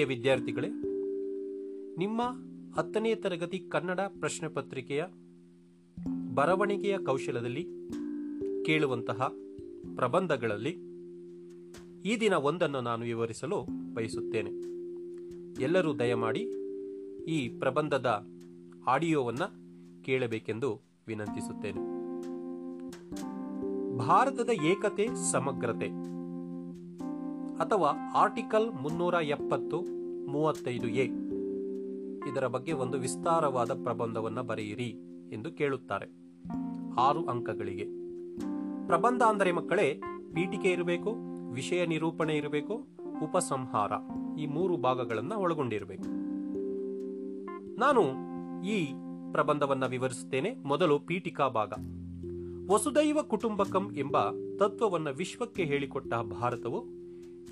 ಪ್ರಿಯ ವಿದ್ಯಾರ್ಥಿಗಳೇ, ನಿಮ್ಮ ಹತ್ತನೇ ತರಗತಿ ಕನ್ನಡ ಪ್ರಶ್ನೆ ಪತ್ರಿಕೆಯ ಬರವಣಿಗೆಯ ಕೌಶಲದಲ್ಲಿ ಕೇಳುವಂತಹ ಪ್ರಬಂಧಗಳಲ್ಲಿ ಈ ದಿನ ಒಂದನ್ನು ನಾನು ವಿವರಿಸಲು ಬಯಸುತ್ತೇನೆ. ಎಲ್ಲರೂ ದಯಮಾಡಿ ಈ ಪ್ರಬಂಧದ ಆಡಿಯೋವನ್ನು ಕೇಳಬೇಕೆಂದು ವಿನಂತಿಸುತ್ತೇನೆ. ಭಾರತದ ಏಕತೆ, ಸಮಗ್ರತೆ ಅಥವಾ ಆರ್ಟಿಕಲ್ ಮುನ್ನೂರ ಎಪ್ಪತ್ತು ಮೂವತ್ತೈದು ಎ. ಇದರ ಬಗ್ಗೆ ಒಂದು ವಿಸ್ತಾರವಾದ ಪ್ರಬಂಧವನ್ನು ಬರೆಯಿರಿ ಎಂದು ಕೇಳುತ್ತಾರೆ. ಆರು ಅಂಕಗಳಿಗೆ. ಪ್ರಬಂಧ ಅಂದರೆ ಮಕ್ಕಳೇ, ಪೀಠಿಕೆ ಇರಬೇಕು, ವಿಷಯ ನಿರೂಪಣೆ ಇರಬೇಕು, ಉಪಸಂಹಾರ ಈ ಮೂರು ಭಾಗಗಳನ್ನು ಒಳಗೊಂಡಿರಬೇಕು. ನಾನು ಈ ಪ್ರಬಂಧವನ್ನು ವಿವರಿಸುತ್ತೇನೆ ಮೊದಲು ಪೀಠಿಕಾ ಭಾಗ. ವಸುದೈವ ಕುಟುಂಬಕಂ ಎಂಬ ತತ್ವವನ್ನು ವಿಶ್ವಕ್ಕೆ ಹೇಳಿಕೊಟ್ಟ ಭಾರತವು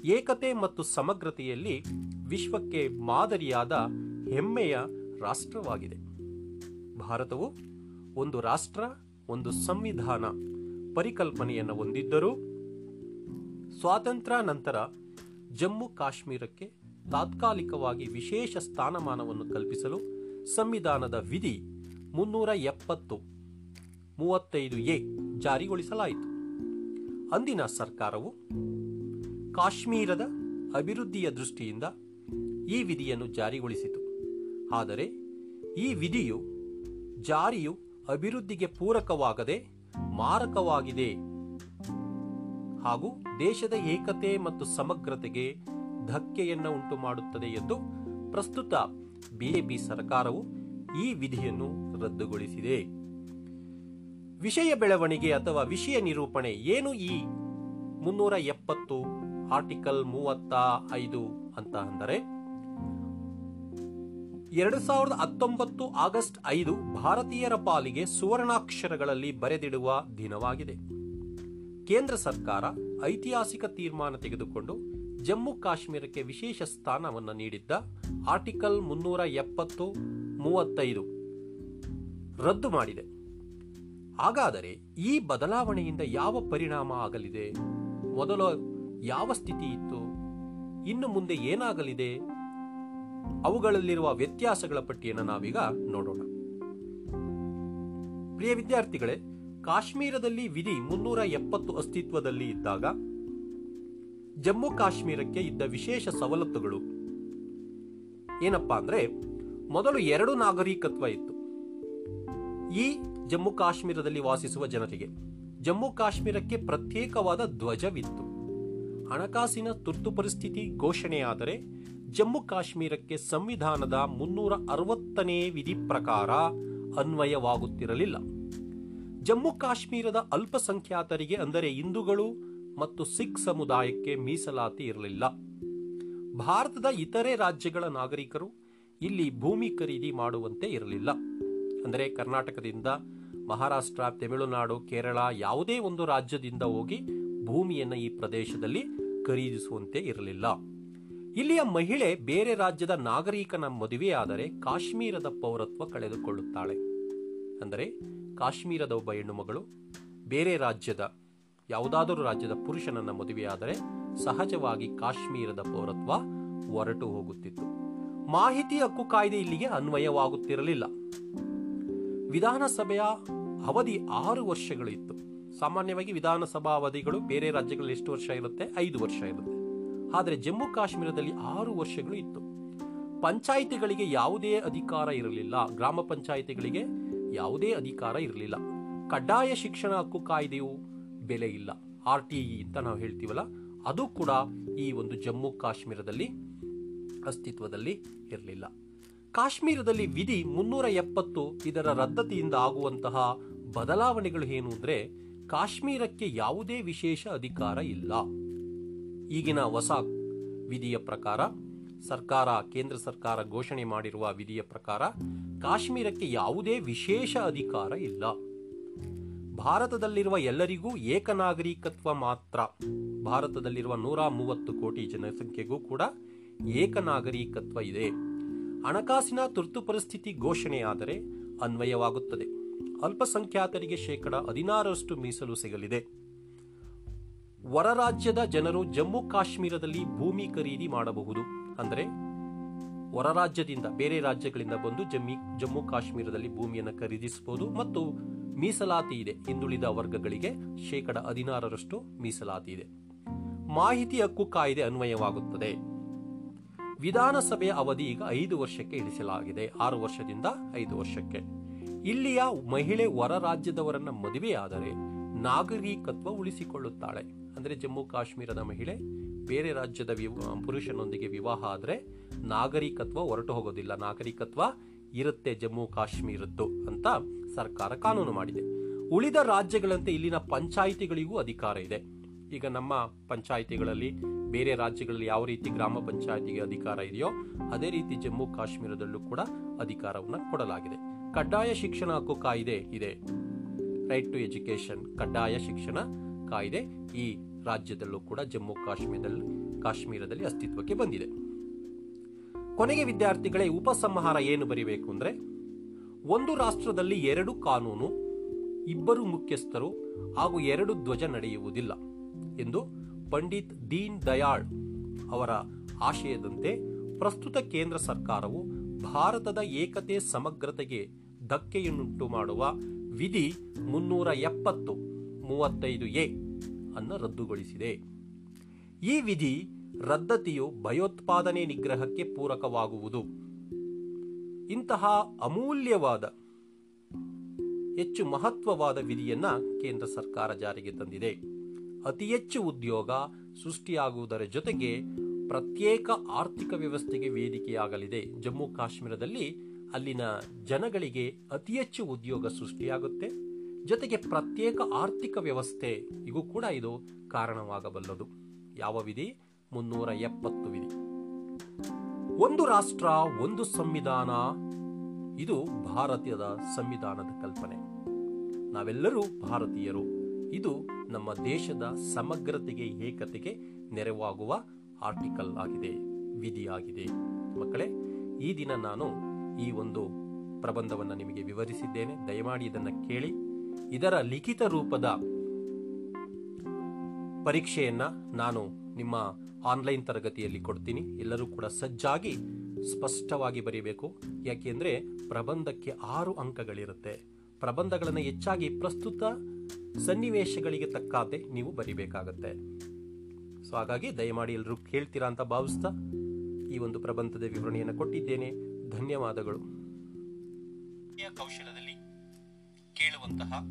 ಏಕತೆ ಮತ್ತು ಸಮಗ್ರತೆಯಲ್ಲಿ ವಿಶ್ವಕ್ಕೆ ಮಾದರಿಯಾದ ಹೆಮ್ಮೆಯ ರಾಷ್ಟ್ರವಾಗಿದೆ. ಭಾರತವು ಒಂದು ರಾಷ್ಟ್ರ, ಒಂದು ಸಂವಿಧಾನ ಪರಿಕಲ್ಪನೆಯನ್ನು ಹೊಂದಿದ್ದರೂ ಸ್ವಾತಂತ್ರ್ಯ ನಂತರ ಜಮ್ಮು ಕಾಶ್ಮೀರಕ್ಕೆ ತಾತ್ಕಾಲಿಕವಾಗಿ ವಿಶೇಷ ಸ್ಥಾನಮಾನವನ್ನು ಕಲ್ಪಿಸಲು ಸಂವಿಧಾನದ ವಿಧಿ ಮುನ್ನೂರ ಎಪ್ಪತ್ತು, ಮೂವತ್ತೈದು ಎ ಜಾರಿಗೊಳಿಸಲಾಯಿತು. ಅಂದಿನ ಸರ್ಕಾರವು ಕಾಶ್ಮೀರದ ಅಭಿವೃದ್ಧಿಯ ದೃಷ್ಟಿಯಿಂದ ಈ ವಿಧಿಯನ್ನು ಜಾರಿಗೊಳಿಸಿತು. ಆದರೆ ಈ ವಿಧಿಯು ಜಾರಿಯು ಅಭಿವೃದ್ಧಿಗೆ ಪೂರಕವಾಗದೆ ಮಾರಕವಾಗಿದೆ ಹಾಗೂ ದೇಶದ ಏಕತೆ ಮತ್ತು ಸಮಗ್ರತೆಗೆ ಧಕ್ಕೆಯನ್ನು ಉಂಟು ಮಾಡುತ್ತದೆ ಎಂದು ಪ್ರಸ್ತುತ ಬಿಜೆಪಿ ಸರ್ಕಾರವು ಈ ವಿಧಿಯನ್ನು ರದ್ದುಗೊಳಿಸಿದೆ. ವಿಷಯ ಬೆಳವಣಿಗೆ ಅಥವಾ ವಿಷಯ ನಿರೂಪಣೆ ಏನು ಈ ಮುನ್ನೂರ ಎಪ್ಪತ್ತು ಆರ್ಟಿಕಲ್ ಮೂವತ್ತ ಐದು ಅಂತ ಅಂದರೆ, ಎರಡು ಸಾವಿರದ ಹತ್ತೊಂಬತ್ತು ಆಗಸ್ಟ್ ಐದು ಭಾರತೀಯರ ಪಾಲಿಗೆ ಸುವರ್ಣಾಕ್ಷರಗಳಲ್ಲಿ ಬರೆದಿಡುವ ದಿನವಾಗಿದೆ. ಕೇಂದ್ರ ಸರ್ಕಾರ ಐತಿಹಾಸಿಕ ತೀರ್ಮಾನ ತೆಗೆದುಕೊಂಡು ಜಮ್ಮು ಕಾಶ್ಮೀರಕ್ಕೆ ವಿಶೇಷ ಸ್ಥಾನವನ್ನು ನೀಡಿದ್ದ ಆರ್ಟಿಕಲ್ ಮುನ್ನೂರ ಎಪ್ಪತ್ತು ಮೂವತ್ತೈದು ರದ್ದು ಮಾಡಿದೆ. ಹಾಗಾದರೆ ಈ ಬದಲಾವಣೆಯಿಂದ ಯಾವ ಪರಿಣಾಮ ಆಗಲಿದೆ? ಮೊದಲು ಯಾವ ಸ್ಥಿತಿ ಇತ್ತು? ಇನ್ನು ಮುಂದೆ ಏನಾಗಲಿದೆ? ಅವುಗಳಲ್ಲಿರುವ ವ್ಯತ್ಯಾಸಗಳ ಪಟ್ಟಿಯನ್ನು ನಾವೀಗ ನೋಡೋಣ. ಪ್ರಿಯ ವಿದ್ಯಾರ್ಥಿಗಳೇ, ಕಾಶ್ಮೀರದಲ್ಲಿ ವಿಧಿ ಮುನ್ನೂರ ಎಪ್ಪತ್ತು ಅಸ್ತಿತ್ವದಲ್ಲಿ ಇದ್ದಾಗ, ಜಮ್ಮು ಕಾಶ್ಮೀರಕ್ಕೆ ಇದ್ದ ವಿಶೇಷ ಸವಲತ್ತುಗಳು. ಏನಪ್ಪಾ ಅಂದ್ರೆ, ಮೊದಲು ಎರಡು ನಾಗರಿಕತ್ವ ಇತ್ತು. ಈ ಜಮ್ಮು ಕಾಶ್ಮೀರದಲ್ಲಿ ವಾಸಿಸುವ ಜನರಿಗೆ, ಜಮ್ಮು ಕಾಶ್ಮೀರಕ್ಕೆ ಪ್ರತ್ಯೇಕವಾದ ಧ್ವಜವಿತ್ತು. ಹಣಕಾಸಿನ ತುರ್ತು ಪರಿಸ್ಥಿತಿ ಘೋಷಣೆಯಾದರೆ ಜಮ್ಮು ಕಾಶ್ಮೀರಕ್ಕೆ ಸಂವಿಧಾನದ ಮುನ್ನೂರ ಅರವತ್ತನೇ ವಿಧಿ ಪ್ರಕಾರ ಅನ್ವಯವಾಗುತ್ತಿರಲಿಲ್ಲ. ಜಮ್ಮು ಕಾಶ್ಮೀರದ ಅಲ್ಪಸಂಖ್ಯಾತರಿಗೆ ಅಂದರೆ ಹಿಂದೂಗಳು ಮತ್ತು ಸಿಖ್ ಸಮುದಾಯಕ್ಕೆ ಮೀಸಲಾತಿ ಇರಲಿಲ್ಲ. ಭಾರತದ ಇತರೆ ರಾಜ್ಯಗಳ ನಾಗರಿಕರು ಇಲ್ಲಿ ಭೂಮಿ ಖರೀದಿ ಮಾಡುವಂತೆ ಇರಲಿಲ್ಲ. ಅಂದರೆ ಕರ್ನಾಟಕದಿಂದ ಮಹಾರಾಷ್ಟ್ರ, ತಮಿಳುನಾಡು, ಕೇರಳ ಯಾವುದೇ ಒಂದು ರಾಜ್ಯದಿಂದ ಹೋಗಿ ಭೂಮಿಯನ್ನು ಈ ಪ್ರದೇಶದಲ್ಲಿ ಖರೀದಿಸುವಂತೆ ಇರಲಿಲ್ಲ. ಇಲ್ಲಿಯ ಮಹಿಳೆ ಬೇರೆ ರಾಜ್ಯದ ನಾಗರಿಕನ ಮದುವೆಯಾದರೆ ಕಾಶ್ಮೀರದ ಪೌರತ್ವ ಕಳೆದುಕೊಳ್ಳುತ್ತಾಳೆ. ಅಂದರೆ ಕಾಶ್ಮೀರದ ಒಬ್ಬ ಹೆಣ್ಣುಮಗಳು ಬೇರೆ ರಾಜ್ಯದ, ಯಾವುದಾದರೂ ರಾಜ್ಯದ ಪುರುಷನನ್ನ ಮದುವೆಯಾದರೆ ಸಹಜವಾಗಿ ಕಾಶ್ಮೀರದ ಪೌರತ್ವ ಹೊರಟು ಹೋಗುತ್ತಿತ್ತು. ಮಾಹಿತಿ ಹಕ್ಕು ಕಾಯ್ದೆ ಇಲ್ಲಿಗೆ ಅನ್ವಯವಾಗುತ್ತಿರಲಿಲ್ಲ. ವಿಧಾನಸಭೆಯ ಅವಧಿ ಆರು ವರ್ಷಗಳು ಇತ್ತು ಸಾಮಾನ್ಯವಾಗಿ ವಿಧಾನಸಭಾ ಅವಧಿಗಳು ಬೇರೆ ರಾಜ್ಯಗಳಲ್ಲಿ ಎಷ್ಟು ವರ್ಷ ಇರುತ್ತೆ? ಐದು ವರ್ಷ ಇರುತ್ತೆ. ಆದರೆ ಜಮ್ಮು ಕಾಶ್ಮೀರದಲ್ಲಿ ಆರು ವರ್ಷಗಳು ಇತ್ತು. ಪಂಚಾಯಿತಿಗಳಿಗೆ ಯಾವುದೇ ಅಧಿಕಾರ ಇರಲಿಲ್ಲ. ಗ್ರಾಮ ಪಂಚಾಯಿತಿಗಳಿಗೆ ಯಾವುದೇ ಅಧಿಕಾರ ಇರಲಿಲ್ಲ. ಕಡ್ಡಾಯ ಶಿಕ್ಷಣ ಹಕ್ಕು ಕಾಯ್ದೆಯು ಬೆಲೆ ಇಲ್ಲ. ಆರ್ ಟಿ ಇ ಅಂತ ನಾವು ಹೇಳ್ತೀವಲ್ಲ, ಅದು ಕೂಡ ಈ ಒಂದು ಜಮ್ಮು ಕಾಶ್ಮೀರದಲ್ಲಿ ಅಸ್ತಿತ್ವದಲ್ಲಿ ಇರಲಿಲ್ಲ. ಕಾಶ್ಮೀರದಲ್ಲಿ ವಿಧಿ ಮುನ್ನೂರ ಎಪ್ಪತ್ತು ಇದರ ರದ್ದತಿಯಿಂದ ಆಗುವಂತಹ ಬದಲಾವಣೆಗಳು ಏನು ಅಂದ್ರೆ ಕಾಶ್ಮೀರಕ್ಕೆ ಯಾವುದೇ ವಿಶೇಷ ಅಧಿಕಾರ ಇಲ್ಲ. ಈಗಿನ ಹೊಸ ವಿಧಿಯ ಪ್ರಕಾರ, ಸರ್ಕಾರ, ಕೇಂದ್ರ ಸರ್ಕಾರ ಘೋಷಣೆ ಮಾಡಿರುವ ವಿಧಿಯ ಪ್ರಕಾರ ಕಾಶ್ಮೀರಕ್ಕೆ ಯಾವುದೇ ವಿಶೇಷ ಅಧಿಕಾರ ಇಲ್ಲ. ಭಾರತದಲ್ಲಿರುವ ಎಲ್ಲರಿಗೂ ಏಕನಾಗರಿಕತ್ವ ಮಾತ್ರ. ಭಾರತದಲ್ಲಿರುವ ನೂರ ಮೂವತ್ತು ಕೋಟಿ ಜನಸಂಖ್ಯೆಗೂ ಕೂಡ ಏಕನಾಗರಿಕತ್ವ ಇದೆ. ಹಣಕಾಸಿನ ತುರ್ತು ಪರಿಸ್ಥಿತಿ ಘೋಷಣೆಯಾದರೆ ಅನ್ವಯವಾಗುತ್ತದೆ. ಅಲ್ಪಸಂಖ್ಯಾತರಿಗೆ ಶೇಕಡ ಹದಿನಾರರಷ್ಟು ಮೀಸಲು ಸಿಗಲಿದೆ. ಹೊರರಾಜ್ಯದ ಜನರು ಜಮ್ಮು ಕಾಶ್ಮೀರದಲ್ಲಿ ಭೂಮಿ ಖರೀದಿ ಮಾಡಬಹುದು. ಅಂದರೆ, ಹೊರರಾಜ್ಯದಿಂದ ಬೇರೆ ರಾಜ್ಯಗಳಿಂದ ಬಂದು ಜಮ್ಮಿ, ಜಮ್ಮು ಕಾಶ್ಮೀರದಲ್ಲಿ ಭೂಮಿಯನ್ನು ಖರೀದಿಸಬಹುದು ಮತ್ತು ಮೀಸಲಾತಿ ಇದೆ. ಹಿಂದುಳಿದ ವರ್ಗಗಳಿಗೆ ಶೇಕಡ ಹದಿನಾರರಷ್ಟು ಮೀಸಲಾತಿ ಇದೆ. ಮಾಹಿತಿ ಹಕ್ಕು ಕಾಯ್ದೆ ಅನ್ವಯವಾಗುತ್ತದೆ. ವಿಧಾನಸಭೆಯ ಅವಧಿ ಈಗ ಐದು ವರ್ಷಕ್ಕೆ ಇಳಿಸಲಾಗಿದೆ. ಆರು ವರ್ಷದಿಂದ ಐದು ವರ್ಷಕ್ಕೆ. ಇಲ್ಲಿಯ ಮಹಿಳೆ ಹೊರ ರಾಜ್ಯದವರನ್ನ ಮದುವೆಯಾದರೆ ನಾಗರಿಕತ್ವ ಉಳಿಸಿಕೊಳ್ಳುತ್ತಾಳೆ. ಅಂದ್ರೆ ಜಮ್ಮು ಕಾಶ್ಮೀರದ ಮಹಿಳೆ, ಬೇರೆ ರಾಜ್ಯದ ಪುರುಷನೊಂದಿಗೆ ವಿವಾಹ ಆದರೆ ನಾಗರಿಕತ್ವ ಹೊರಟು ಹೋಗೋದಿಲ್ಲ. ನಾಗರಿಕತ್ವ ಇರುತ್ತೆ ಜಮ್ಮು ಕಾಶ್ಮೀರದ್ದು ಅಂತ ಸರ್ಕಾರ ಕಾನೂನು ಮಾಡಿದೆ. ಉಳಿದ ರಾಜ್ಯಗಳಂತೆ ಇಲ್ಲಿನ ಪಂಚಾಯಿತಿಗಳಿಗೂ ಅಧಿಕಾರ ಇದೆ. ಈಗ ನಮ್ಮ ಪಂಚಾಯಿತಿಗಳಲ್ಲಿ ಬೇರೆ ರಾಜ್ಯಗಳಲ್ಲಿ ಯಾವ ರೀತಿ ಗ್ರಾಮ ಪಂಚಾಯತಿಗೆ ಅಧಿಕಾರ ಇದೆಯೋ ಅದೇ ರೀತಿ ಜಮ್ಮು ಕಾಶ್ಮೀರದಲ್ಲೂ ಕೂಡ ಅಧಿಕಾರವನ್ನು ಕೊಡಲಾಗಿದೆ. ಕಡ್ಡಾಯ ಶಿಕ್ಷಣ ಹಕ್ಕು ಕಾಯ್ದೆ ಇದೆ. ರೈಟ್ ಟು ಎಜುಕೇಶನ್ ಕಡ್ಡಾಯ ಶಿಕ್ಷಣ ಕಾಯಿದೆ ಈ ರಾಜ್ಯದಲ್ಲೂ ಕೂಡ ಜಮ್ಮು ಕಾಶ್ಮೀರದಲ್ಲಿ ಕಾಶ್ಮೀರದಲ್ಲಿ ಅಸ್ತಿತ್ವಕ್ಕೆ ಬಂದಿದೆ. ಕೊನೆಗೆ ವಿದ್ಯಾರ್ಥಿಗಳೇ, ಉಪಸಂಹಾರ ಏನು ಬರೀಬೇಕು ಅಂದ್ರೆ, ಒಂದು ರಾಷ್ಟ್ರದಲ್ಲಿ ಎರಡು ಕಾನೂನು, ಇಬ್ಬರು ಮುಖ್ಯಸ್ಥರು ಹಾಗೂ ಎರಡು ಧ್ವಜ ನಡೆಯುವುದಿಲ್ಲ ಎಂದು ಪಂಡಿತ್ ದೀನ್ ದಯಾಳ್ ಅವರ ಆಶಯದಂತೆ ಪ್ರಸ್ತುತ ಕೇಂದ್ರ ಸರ್ಕಾರವು ಭಾರತದ ಏಕತೆ ಸಮಗ್ರತೆಗೆ ಧಕ್ಕೆಯನ್ನುಂಟು ಮಾಡುವ ವಿಧಿ ಮುನ್ನೂರ ಎಪ್ಪತ್ತು, ಮೂವತ್ತೈದು ಎ ಅನ್ನು ರದ್ದುಗೊಳಿಸಿದೆ. ಈ ವಿಧಿ ರದ್ದತಿಯು ಭಯೋತ್ಪಾದನೆ ನಿಗ್ರಹಕ್ಕೆ ಪೂರಕವಾಗುವುದು. ಇಂತಹ ಅಮೂಲ್ಯವಾದ, ಹೆಚ್ಚು ಮಹತ್ವವಾದ ವಿಧಿಯನ್ನ ಕೇಂದ್ರ ಸರ್ಕಾರ ಜಾರಿಗೆ ತಂದಿದೆ. ಅತಿ ಹೆಚ್ಚು ಉದ್ಯೋಗ ಸೃಷ್ಟಿಯಾಗುವುದರ ಜೊತೆಗೆ ಪ್ರತ್ಯೇಕ ಆರ್ಥಿಕ ವ್ಯವಸ್ಥೆಗೆ ವೇದಿಕೆಯಾಗಲಿದೆ. ಜಮ್ಮು ಕಾಶ್ಮೀರದಲ್ಲಿ ಅಲ್ಲಿನ ಜನಗಳಿಗೆ ಅತಿ ಹೆಚ್ಚು ಉದ್ಯೋಗ ಸೃಷ್ಟಿಯಾಗುತ್ತೆ. ಜೊತೆಗೆ ಪ್ರತ್ಯೇಕ ಆರ್ಥಿಕ ವ್ಯವಸ್ಥೆಗೂ ಕೂಡ ಇದು ಕಾರಣವಾಗಬಲ್ಲದು. ಯಾವ ವಿಧಿ ಮುನ್ನೂರ ಎಪ್ಪತ್ತು ವಿಧಿ. ಒಂದು ರಾಷ್ಟ್ರ, ಒಂದು ಸಂವಿಧಾನ, ಇದು ಭಾರತೀಯದ ಸಂವಿಧಾನದ ಕಲ್ಪನೆ. ನಾವೆಲ್ಲರೂ ಭಾರತೀಯರು. ಇದು ನಮ್ಮ ದೇಶದ ಸಮಗ್ರತೆಗೆ, ಏಕತೆಗೆ ನೆರವಾಗುವ ಆರ್ಟಿಕಲ್ ಆಗಿದೆ ವಿಧಿಯಾಗಿದೆ ಮಕ್ಕಳೇ, ಈ ದಿನ ನಾನು ಈ ಒಂದು ಪ್ರಬಂಧವನ್ನು ನಿಮಗೆ ವಿವರಿಸಿದ್ದೇನೆ. ದಯಮಾಡಿ ಇದನ್ನು ಕೇಳಿ. ಇದರ ಲಿಖಿತ ರೂಪದ ಪರೀಕ್ಷೆಯನ್ನು ನಾನು ನಿಮ್ಮ ಆನ್ಲೈನ್ ತರಗತಿಯಲ್ಲಿ ಕೊಡ್ತೀನಿ. ಎಲ್ಲರೂ ಕೂಡ ಸಜ್ಜಾಗಿ ಸ್ಪಷ್ಟವಾಗಿ ಬರೀಬೇಕು. ಯಾಕೆಂದರೆ ಪ್ರಬಂಧಕ್ಕೆ ಆರು ಅಂಕಗಳಿರುತ್ತೆ. ಪ್ರಬಂಧಗಳನ್ನು ಹೆಚ್ಚಾಗಿ ಪ್ರಸ್ತುತ ಸನ್ನಿವೇಶಗಳಿಗೆ ತಕ್ಕಾತೆ ನೀವು ಬರಿಬೇಕಾಗತ್ತೆ. ಸೊ ಹಾಗಾಗಿ ದಯಮಾಡಿ ಎಲ್ಲರೂ ಕೇಳ್ತೀರಾ ಅಂತ ಭಾವಿಸ್ತಾ ಈ ಒಂದು ಪ್ರಬಂಧದ ವಿವರಣೆಯನ್ನು ಕೊಟ್ಟಿದ್ದೇನೆ. ಧನ್ಯವಾದಗಳು. ಕೌಶಲದಲ್ಲಿ ಕೇಳುವಂತಹ